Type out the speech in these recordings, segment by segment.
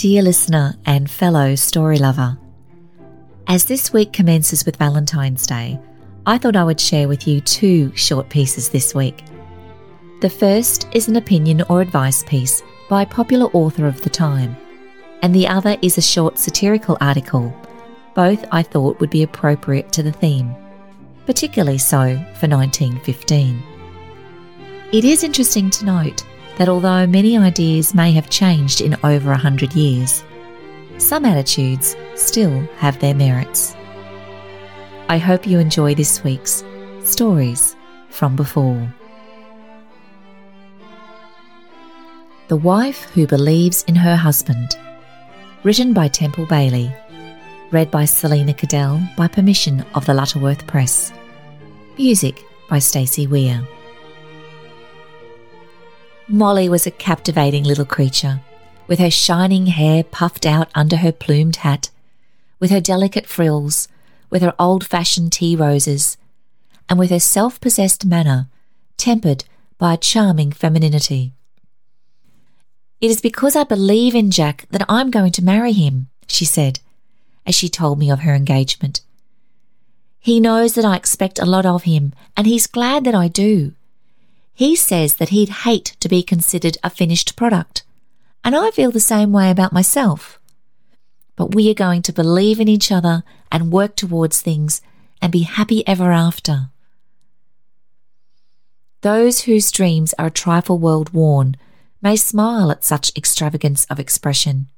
Dear listener and fellow story lover, as this week commences with Valentine's Day, I thought I would share with you two short pieces this week. The first is an opinion or advice piece by a popular author of the time, and the other is a short satirical article. Both I thought would be appropriate to the theme, particularly so for 1915. It is interesting to note that although many ideas may have changed in over a hundred years, some attitudes still have their merits. I hope you enjoy this week's Stories from Before. The Wife Who Believes in Her Husband, written by Temple Bailey, read by Selina Kadell by permission of the Lutterworth Press. Music by Stacey Weir. Molly was a captivating little creature, with her shining hair puffed out under her plumed hat, with her delicate frills, with her old fashioned tea roses, and with her self possessed manner, tempered by a charming femininity. It is because I believe in Jack that I'm going to marry him, she said, as she told me of her engagement. He knows that I expect a lot of him, and he's glad that I do. He says that he'd hate to be considered a finished product. And I feel the same way about myself. But we are going to believe in each other and work towards things and be happy ever after. Those whose dreams are a trifle world worn may smile at such extravagance of expression.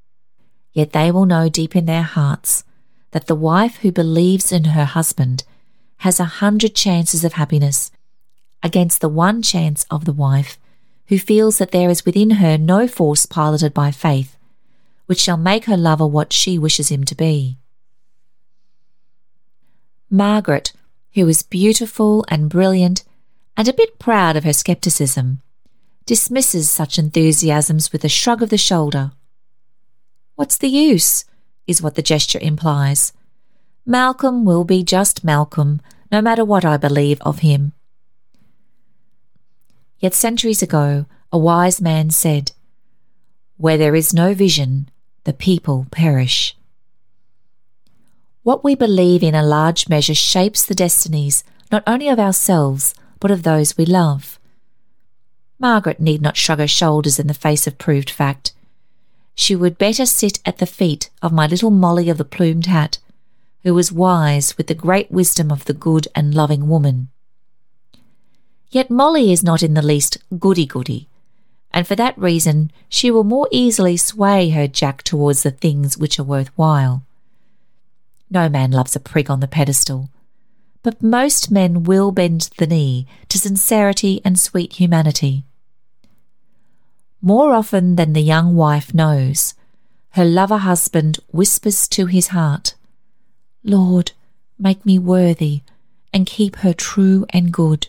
Yet they will know deep in their hearts that the wife who believes in her husband has a hundred chances of happiness against the one chance of the wife who feels that there is within her no force piloted by faith, which shall make her lover what she wishes him to be. Margaret, who is beautiful and brilliant and a bit proud of her scepticism, dismisses such enthusiasms with a shrug of the shoulder. What's the use? is what the gesture implies. Malcolm will be just Malcolm, no matter what I believe of him. Yet centuries ago, a wise man said, Where there is no vision, the people perish. What we believe in a large measure shapes the destinies not only of ourselves, but of those we love. Margaret need not shrug her shoulders in the face of proved fact. She would better sit at the feet of my little Molly of the plumed hat, who was wise with the great wisdom of the good and loving woman. Yet Molly is not in the least goody goody, and for that reason she will more easily sway her Jack towards the things which are worth while. No man loves a prig on the pedestal, but most men will bend the knee to sincerity and sweet humanity. More often than the young wife knows, her lover husband whispers to his heart, Lord, make me worthy and keep her true and good.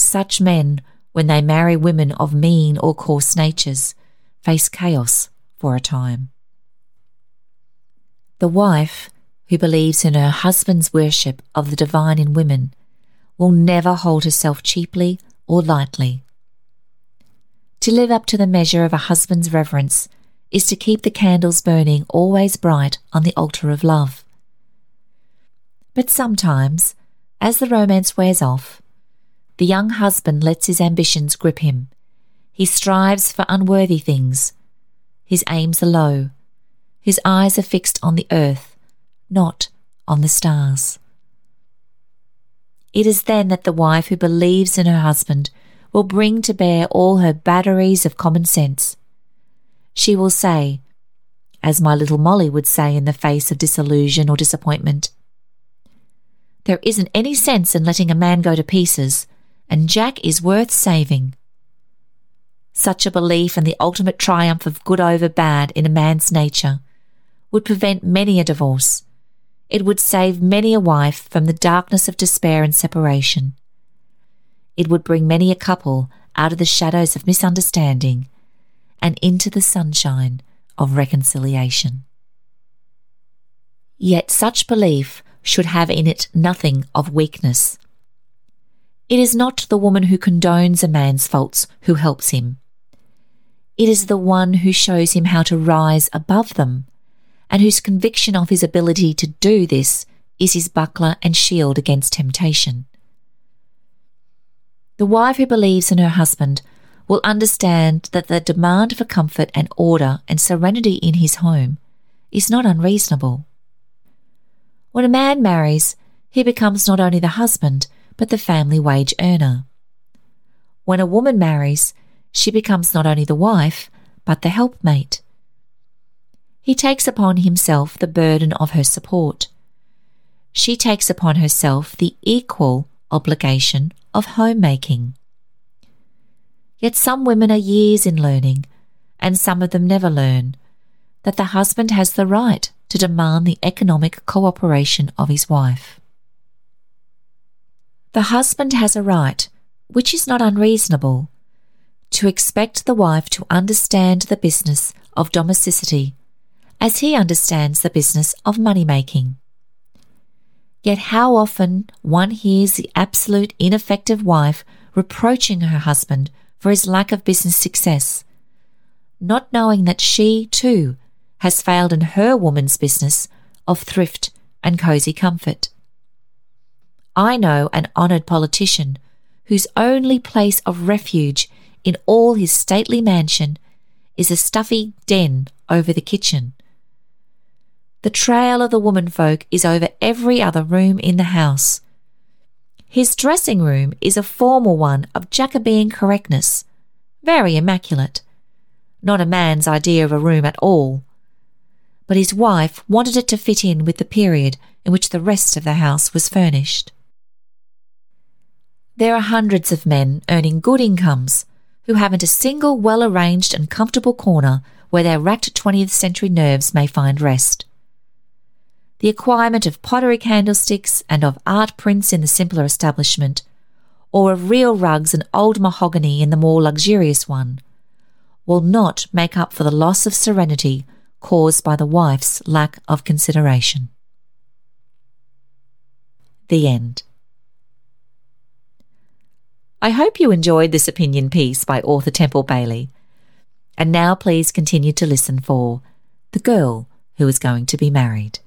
Such men, when they marry women of mean or coarse natures, face chaos for a time. The wife, who believes in her husband's worship of the divine in women, will never hold herself cheaply or lightly. To live up to the measure of a husband's reverence is to keep the candles burning always bright on the altar of love. But sometimes, as the romance wears off, the young husband lets his ambitions grip him. He strives for unworthy things. His aims are low. His eyes are fixed on the earth, not on the stars. It is then that the wife who believes in her husband will bring to bear all her batteries of common sense. She will say, as my little Molly would say in the face of disillusion or disappointment, There isn't any sense in letting a man go to pieces and Jack is worth saving. Such a belief in the ultimate triumph of good over bad in a man's nature would prevent many a divorce. It would save many a wife from the darkness of despair and separation. It would bring many a couple out of the shadows of misunderstanding and into the sunshine of reconciliation. Yet such belief should have in it nothing of weakness it is not the woman who condones a man's faults who helps him. it is the one who shows him how to rise above them, and whose conviction of his ability to do this is his buckler and shield against temptation. The wife who believes in her husband will understand that the demand for comfort and order and serenity in his home is not unreasonable. When a man marries, he becomes not only the husband, but the family wage earner. When a woman marries, she becomes not only the wife, but the helpmate. He takes upon himself the burden of her support. She takes upon herself the equal obligation of homemaking. Yet some women are years in learning, and some of them never learn, that the husband has the right to demand the economic cooperation of his wife. The husband has a right, which is not unreasonable, to expect the wife to understand the business of domesticity as he understands the business of money making. Yet how often one hears the absolute ineffective wife reproaching her husband for his lack of business success, not knowing that she, too, has failed in her woman's business of thrift and cosy comfort. I know an honoured politician whose only place of refuge in all his stately mansion is a stuffy den over the kitchen. The trail of the womenfolk is over every other room in the house. His dressing room is a formal one of Jacobean correctness, very immaculate. Not a man's idea of a room at all. But his wife wanted it to fit in with the period in which the rest of the house was furnished. There are hundreds of men earning good incomes who haven't a single well arranged and comfortable corner where their racked 20th century nerves may find rest. The acquirement of pottery candlesticks and of art prints in the simpler establishment, or of real rugs and old mahogany in the more luxurious one, will not make up for the loss of serenity caused by the wife's lack of consideration. The end. I hope you enjoyed this opinion piece by author Temple Bailey. And now please continue to listen for The Girl Who Is Going to Be Married.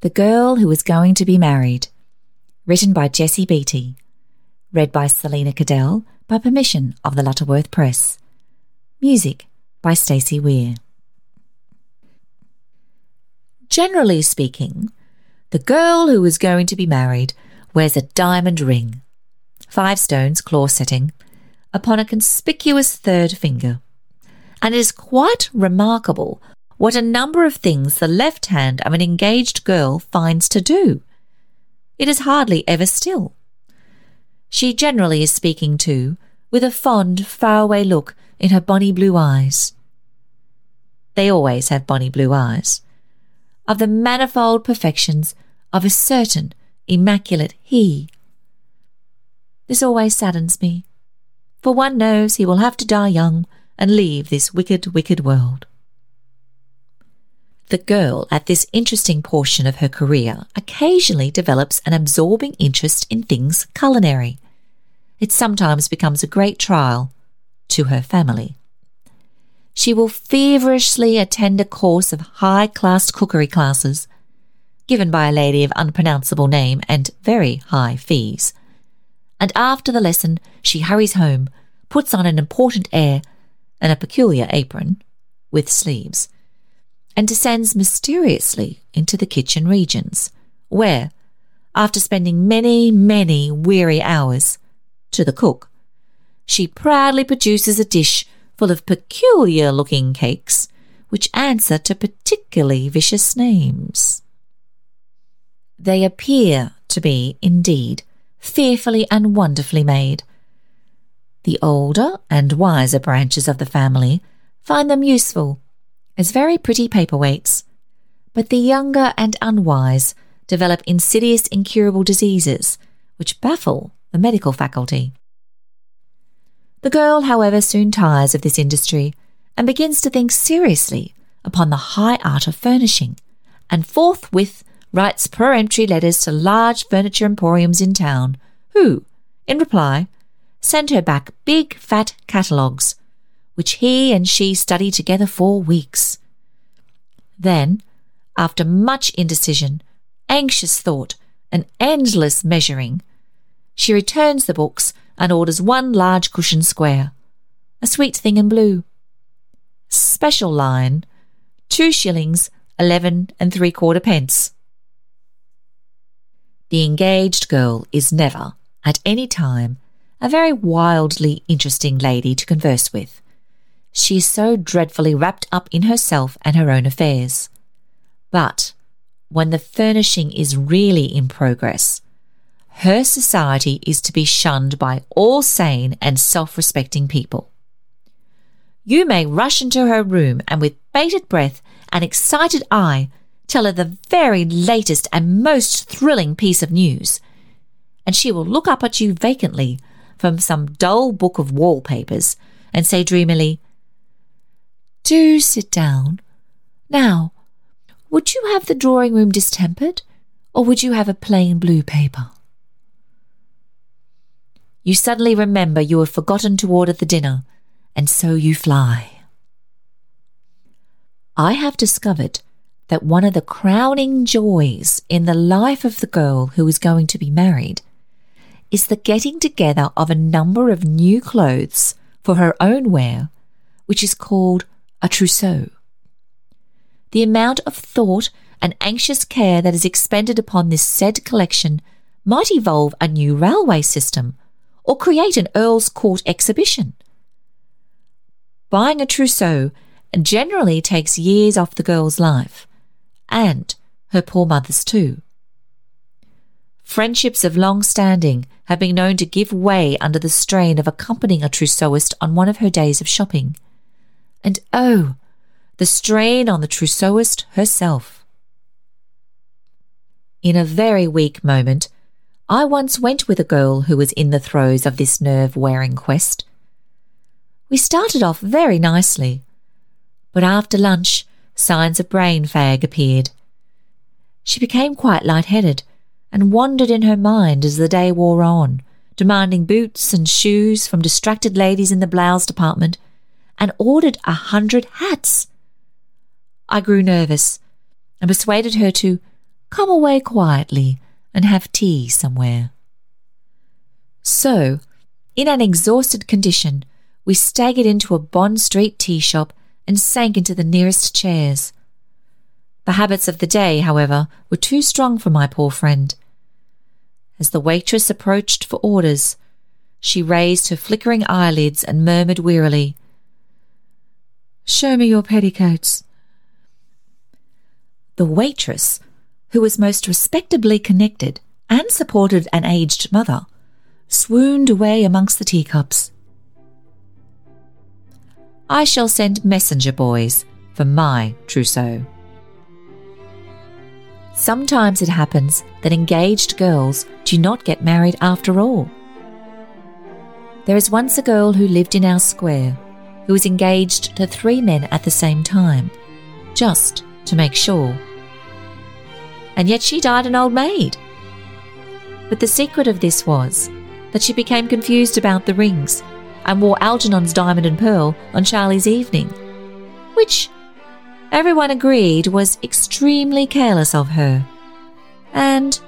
The Girl Who Is Going to Be Married, written by Jessie Beattie, read by Selina Kadell by permission of the Lutterworth Press. Music by Stacey Weir. Generally speaking, the girl who is going to be married wears a diamond ring, five stones claw setting, upon a conspicuous third finger. And it is quite remarkable what a number of things the left hand of an engaged girl finds to do. It is hardly ever still. She generally is speaking to, with a fond, faraway look in her bonny blue eyes. They always have bonny blue eyes. Of the manifold perfections of a certain immaculate he. This always saddens me, for one knows he will have to die young and leave this wicked, wicked world. The girl at this interesting portion of her career occasionally develops an absorbing interest in things culinary. It sometimes becomes a great trial to her family. She will feverishly attend a course of high class cookery classes given by a lady of unpronounceable name and very high fees. And after the lesson, she hurries home, puts on an important air and a peculiar apron with sleeves, and descends mysteriously into the kitchen regions, where, after spending many, many weary hours to the cook, she proudly produces a dish full of peculiar looking cakes which answer to particularly vicious names. They appear to be, indeed, fearfully and wonderfully made. The older and wiser branches of the family find them useful as very pretty paperweights, but the younger and unwise develop insidious incurable diseases which baffle the medical faculty. The girl, however, soon tires of this industry and begins to think seriously upon the high art of furnishing, and forthwith writes peremptory letters to large furniture emporiums in town, who, in reply, send her back big fat catalogues, which he and she study together for weeks. Then, after much indecision, anxious thought, and endless measuring, she returns the books and orders one large cushion square, a sweet thing in blue. Special line, two shillings, eleven and three quarter pence. The engaged girl is never, at any time, a very wildly interesting lady to converse with. She is so dreadfully wrapped up in herself and her own affairs. But when the furnishing is really in progress, her society is to be shunned by all sane and self respecting people. You may rush into her room and with bated breath and excited eye tell her the very latest and most thrilling piece of news, and she will look up at you vacantly from some dull book of wallpapers and say dreamily, Do sit down. Now, would you have the drawing room distempered, or would you have a plain blue paper? You suddenly remember you have forgotten to order the dinner, and so you fly. I have discovered that one of the crowning joys in the life of the girl who is going to be married is the getting together of a number of new clothes for her own wear, which is called a trousseau. The amount of thought and anxious care that is expended upon this said collection might evolve a new railway system or create an Earl's Court exhibition. Buying a trousseau generally takes years off the girl's life, and her poor mother's too. Friendships of long standing have been known to give way under the strain of accompanying a trousseauist on one of her days of shopping. And oh, the strain on the trousseauist herself. In a very weak moment, I once went with a girl who was in the throes of this nerve wearing quest. We started off very nicely, but after lunch, signs of brain fag appeared. She became quite light-headed and wandered in her mind as the day wore on, demanding boots and shoes from distracted ladies in the blouse department, and ordered a hundred hats. I grew nervous and persuaded her to come away quietly and have tea somewhere. So, in an exhausted condition, we staggered into a Bond Street tea shop and sank into the nearest chairs. The habits of the day, however, were too strong for my poor friend. As the waitress approached for orders, she raised her flickering eyelids and murmured wearily, Show me your petticoats. The waitress, who was most respectably connected and supported an aged mother, swooned away amongst the teacups. I shall send messenger boys for my trousseau. Sometimes it happens that engaged girls do not get married after all. There is once a girl who lived in our square who was engaged to three men at the same time, just to make sure and yet she died an old maid. But the secret of this was that she became confused about the rings and wore Algernon's diamond and pearl on Charlie's evening, which everyone agreed was extremely careless of her, and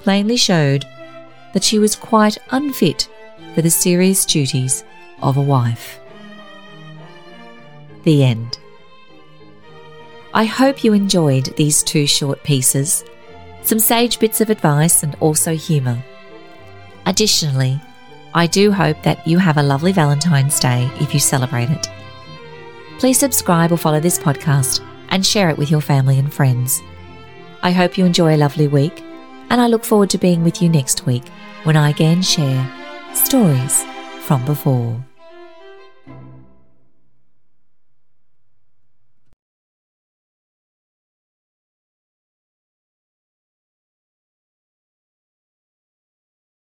plainly showed that she was quite unfit for the serious duties of a wife. The end. I hope you enjoyed these two short pieces, some sage bits of advice and also humour. Additionally, I do hope that you have a lovely Valentine's Day if you celebrate it. Please subscribe or follow this podcast and share it with your family and friends. I hope you enjoy a lovely week, and I look forward to being with you next week when I again share stories from before.